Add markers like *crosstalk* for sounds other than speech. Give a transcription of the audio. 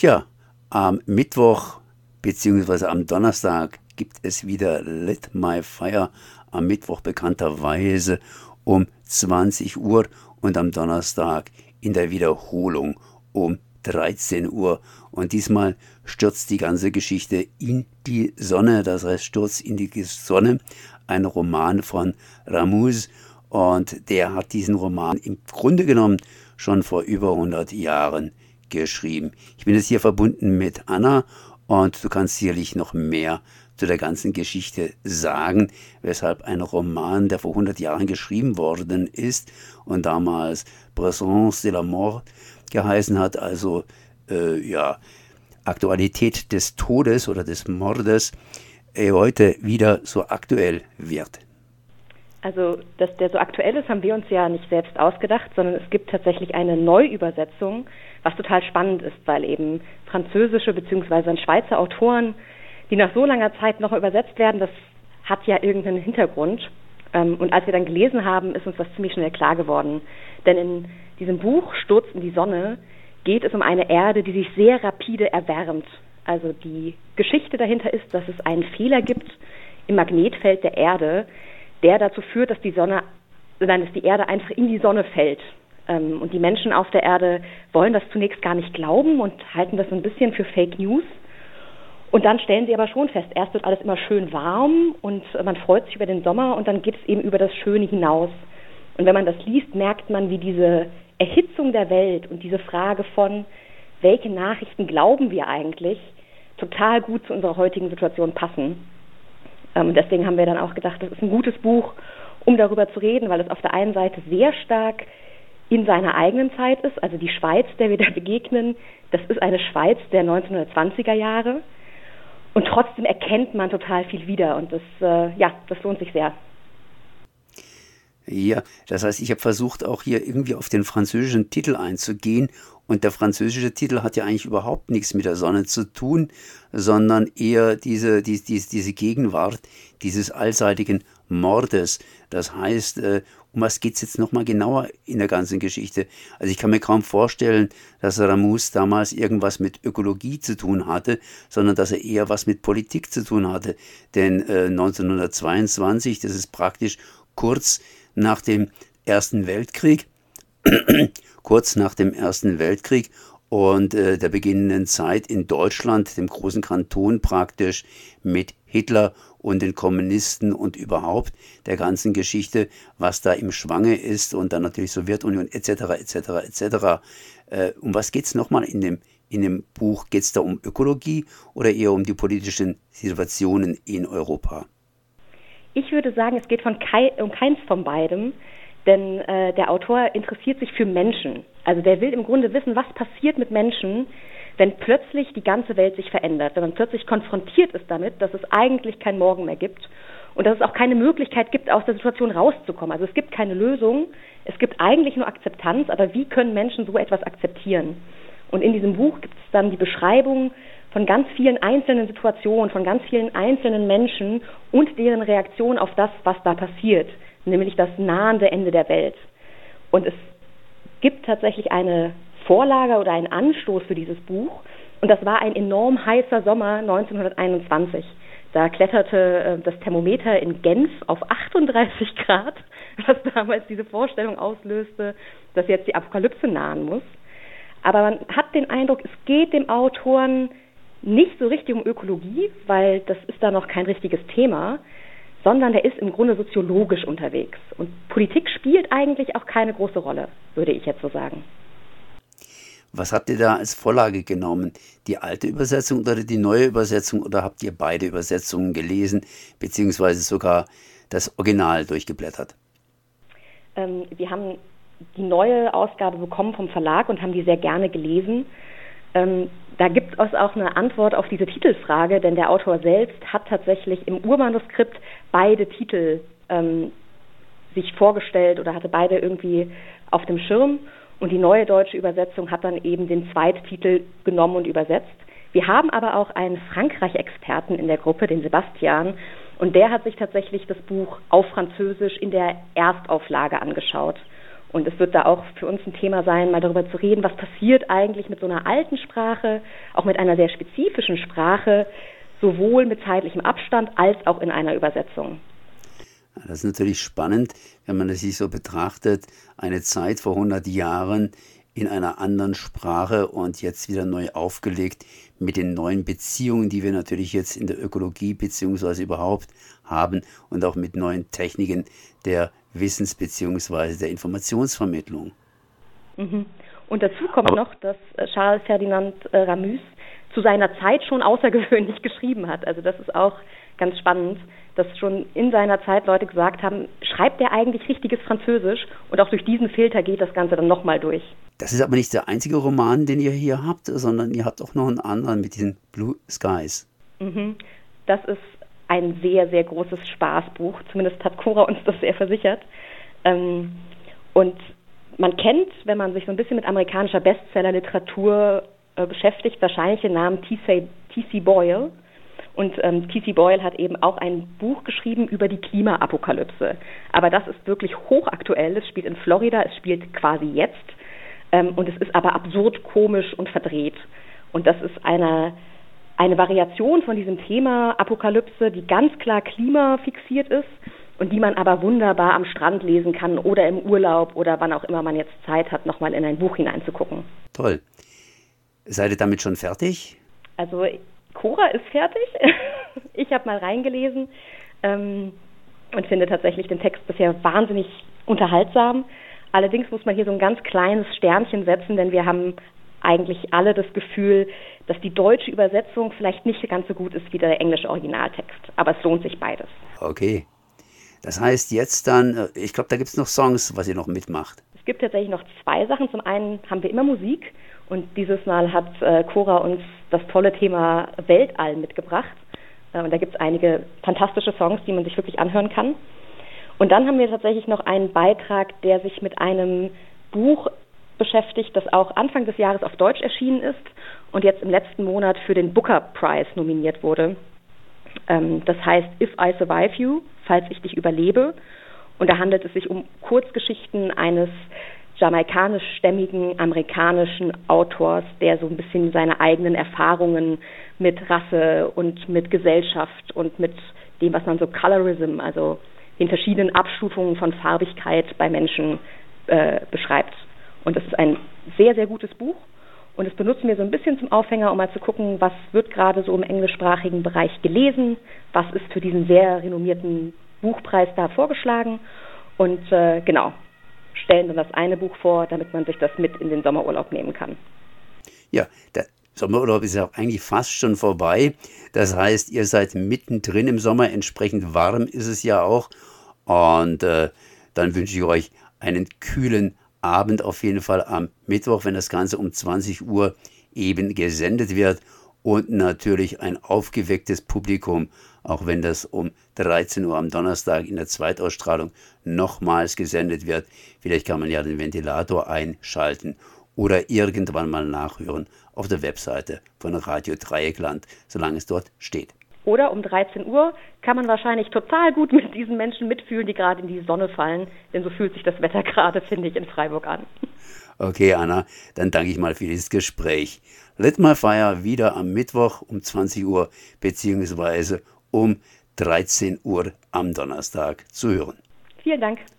Tja, am Mittwoch bzw. am Donnerstag gibt es wieder Let My Fire. Am Mittwoch bekannterweise um 20 Uhr und am Donnerstag in der Wiederholung um 13 Uhr. Und diesmal stürzt die ganze Geschichte in die Sonne, das heißt stürzt in die Sonne, ein Roman von Ramuz. Und der hat diesen Roman im Grunde genommen schon vor über 100 Jahren geschrieben. Ich bin jetzt hier verbunden mit Anna und du kannst sicherlich noch mehr zu der ganzen Geschichte sagen, weshalb ein Roman, der vor 100 Jahren geschrieben worden ist und damals Présence de la Mort geheißen hat, also äh, ja, Aktualität des Todes oder des Mordes, äh, heute wieder so aktuell wird. Also, dass der so aktuell ist, haben wir uns ja nicht selbst ausgedacht, sondern es gibt tatsächlich eine Neuübersetzung, was total spannend ist, weil eben französische bzw. Schweizer Autoren, die nach so langer Zeit noch übersetzt werden, das hat ja irgendeinen Hintergrund. Ähm, und als wir dann gelesen haben, ist uns das ziemlich schnell klar geworden. Denn in diesem Buch Sturz in die Sonne geht es um eine Erde, die sich sehr rapide erwärmt. Also die Geschichte dahinter ist, dass es einen Fehler gibt im Magnetfeld der Erde, der dazu führt, dass die Sonne, nein, dass die Erde einfach in die Sonne fällt. Ähm, und die Menschen auf der Erde wollen das zunächst gar nicht glauben und halten das so ein bisschen für Fake News. Und dann stellen sie aber schon fest, erst wird alles immer schön warm und man freut sich über den Sommer und dann geht es eben über das Schöne hinaus. Und wenn man das liest, merkt man, wie diese Erhitzung der Welt und diese Frage von, welche Nachrichten glauben wir eigentlich, total gut zu unserer heutigen Situation passen. Ähm, deswegen haben wir dann auch gedacht, das ist ein gutes Buch, um darüber zu reden, weil es auf der einen Seite sehr stark in seiner eigenen Zeit ist. Also die Schweiz, der wir da begegnen, das ist eine Schweiz der 1920er Jahre. Und trotzdem erkennt man total viel wieder und das, äh, ja, das lohnt sich sehr. Ja, das heißt, ich habe versucht, auch hier irgendwie auf den französischen Titel einzugehen. Und der französische Titel hat ja eigentlich überhaupt nichts mit der Sonne zu tun, sondern eher diese, die, die, diese Gegenwart dieses allseitigen Mordes. Das heißt, äh, um was geht es jetzt nochmal genauer in der ganzen Geschichte? Also ich kann mir kaum vorstellen, dass Ramus damals irgendwas mit Ökologie zu tun hatte, sondern dass er eher was mit Politik zu tun hatte. Denn äh, 1922, das ist praktisch kurz nach dem Ersten Weltkrieg, *clears throat* kurz nach dem Ersten Weltkrieg und äh, der beginnenden Zeit in Deutschland, dem großen Kanton praktisch, mit Hitler und den Kommunisten und überhaupt der ganzen Geschichte, was da im Schwange ist und dann natürlich Sowjetunion etc. etc. etc. Äh, um was geht es nochmal in dem, in dem Buch? Geht es da um Ökologie oder eher um die politischen Situationen in Europa? Ich würde sagen, es geht von kei um keins von beidem, denn äh, der Autor interessiert sich für Menschen. Also der will im Grunde wissen, was passiert mit Menschen, wenn plötzlich die ganze Welt sich verändert, wenn man plötzlich konfrontiert ist damit, dass es eigentlich kein Morgen mehr gibt und dass es auch keine Möglichkeit gibt, aus der Situation rauszukommen. Also es gibt keine Lösung, es gibt eigentlich nur Akzeptanz, aber wie können Menschen so etwas akzeptieren? Und in diesem Buch gibt es dann die Beschreibung von ganz vielen einzelnen Situationen, von ganz vielen einzelnen Menschen und deren Reaktion auf das, was da passiert, nämlich das nahende Ende der Welt. Und es gibt tatsächlich eine Vorlage oder einen Anstoß für dieses Buch. Und das war ein enorm heißer Sommer 1921. Da kletterte äh, das Thermometer in Genf auf 38 Grad, *laughs* was damals diese Vorstellung auslöste, dass jetzt die Apokalypse nahen muss. Aber man hat den Eindruck, es geht dem Autoren nicht so richtig um Ökologie, weil das ist da noch kein richtiges Thema, sondern der ist im Grunde soziologisch unterwegs. Und Politik spielt eigentlich auch keine große Rolle, würde ich jetzt so sagen. Was habt ihr da als Vorlage genommen? Die alte Übersetzung oder die neue Übersetzung oder habt ihr beide Übersetzungen gelesen, beziehungsweise sogar das Original durchgeblättert? Ähm, wir haben die neue Ausgabe bekommen vom Verlag und haben die sehr gerne gelesen. Ähm, da gibt es auch eine Antwort auf diese Titelfrage, denn der Autor selbst hat tatsächlich im Urmanuskript beide Titel ähm, sich vorgestellt oder hatte beide irgendwie auf dem Schirm. Und die neue deutsche Übersetzung hat dann eben den Zweittitel genommen und übersetzt. Wir haben aber auch einen Frankreich-Experten in der Gruppe, den Sebastian, und der hat sich tatsächlich das Buch auf Französisch in der Erstauflage angeschaut Und es wird da auch für uns ein Thema sein, mal darüber zu reden, was passiert eigentlich mit so einer alten Sprache, auch mit einer sehr spezifischen Sprache, sowohl mit zeitlichem Abstand als auch in einer Übersetzung. Das ist natürlich spannend, wenn man es sich so betrachtet, eine Zeit vor 100 Jahren in einer anderen Sprache und jetzt wieder neu aufgelegt mit den neuen Beziehungen, die wir natürlich jetzt in der Ökologie beziehungsweise überhaupt haben und auch mit neuen Techniken der Wissens- beziehungsweise der Informationsvermittlung. Mhm. Und dazu kommt Aber noch, dass äh, Charles Ferdinand äh, Ramüs zu seiner Zeit schon außergewöhnlich *laughs* geschrieben hat. Also das ist auch ganz spannend, dass schon in seiner Zeit Leute gesagt haben, schreibt er eigentlich richtiges Französisch? Und auch durch diesen Filter geht das Ganze dann nochmal durch. Das ist aber nicht der einzige Roman, den ihr hier habt, sondern ihr habt auch noch einen anderen mit den Blue Skies. Mhm. Das ist ein sehr, sehr großes Spaßbuch. Zumindest hat Cora uns das sehr versichert. Ähm, und man kennt, wenn man sich so ein bisschen mit amerikanischer Bestsellerliteratur äh, beschäftigt, wahrscheinlich den Namen T.C. Boyle. Und ähm, T.C. Boyle hat eben auch ein Buch geschrieben über die Klimaapokalypse. Aber das ist wirklich hochaktuell. Es spielt in Florida, es spielt quasi jetzt. Ähm, und es ist aber absurd komisch und verdreht. Und das ist eine, eine Variation von diesem Thema Apokalypse, die ganz klar klimafixiert ist und die man aber wunderbar am Strand lesen kann oder im Urlaub oder wann auch immer man jetzt Zeit hat, nochmal in ein Buch hineinzugucken. Toll. Seid ihr damit schon fertig? Also Cora ist fertig. *laughs* ich habe mal reingelesen ähm, und finde tatsächlich den Text bisher wahnsinnig unterhaltsam. Allerdings muss man hier so ein ganz kleines Sternchen setzen, denn wir haben eigentlich alle das Gefühl, dass die deutsche Übersetzung vielleicht nicht ganz so gut ist wie der englische Originaltext. Aber es lohnt sich beides. Okay. Das heißt jetzt dann, äh, ich glaube, da gibt es noch Songs, was ihr noch mitmacht. Es gibt tatsächlich noch zwei Sachen. Zum einen haben wir immer Musik und dieses Mal hat äh, Cora uns das tolle Thema Weltall mitgebracht. Äh, und da gibt es einige fantastische Songs, die man sich wirklich anhören kann. Und dann haben wir tatsächlich noch einen Beitrag, der sich mit einem Buch beschäftigt, das auch Anfang des Jahres auf Deutsch erschienen ist und jetzt im letzten Monat für den Booker Prize nominiert wurde. Ähm, das heißt If I Survive You, falls ich dich überlebe. Und da handelt es sich um Kurzgeschichten eines jamaikanischstämmigen amerikanischen Autors, der so ein bisschen seine eigenen Erfahrungen mit Rasse und mit Gesellschaft und mit dem, was man so Colorism, also den verschiedenen Abstufungen von Farbigkeit bei Menschen äh, beschreibt. Und das ist ein sehr, sehr gutes Buch. Und das benutzen wir so ein bisschen zum Aufhänger, um mal zu gucken, was wird gerade so im englischsprachigen Bereich gelesen, was ist für diesen sehr renommierten Buchpreis da vorgeschlagen. Und äh, genau, stellen dann das eine Buch vor, damit man sich das mit in den Sommerurlaub nehmen kann. Ja, der Sommerurlaub ist ja auch eigentlich fast schon vorbei. Das heißt, ihr seid mittendrin im Sommer, entsprechend warm ist es ja auch. Und äh, dann wünsche ich euch einen kühlen Abend auf jeden Fall am Mittwoch, wenn das Ganze um 20 Uhr eben gesendet wird. Und natürlich ein aufgewecktes Publikum, auch wenn das um 13 Uhr am Donnerstag in der Zweitausstrahlung nochmals gesendet wird. Vielleicht kann man ja den Ventilator einschalten oder irgendwann mal nachhören auf der Webseite von Radio Dreieckland, solange es dort steht. Oder um 13 Uhr kann man wahrscheinlich total gut mit diesen Menschen mitfühlen, die gerade in die Sonne fallen. Denn so fühlt sich das Wetter *laughs* gerade, finde ich, in Freiburg an. Okay, Anna, dann danke ich mal für dieses Gespräch. Let My Fire wieder am Mittwoch um 20 Uhr beziehungsweise um 13 Uhr am Donnerstag zu hören. Vielen Dank.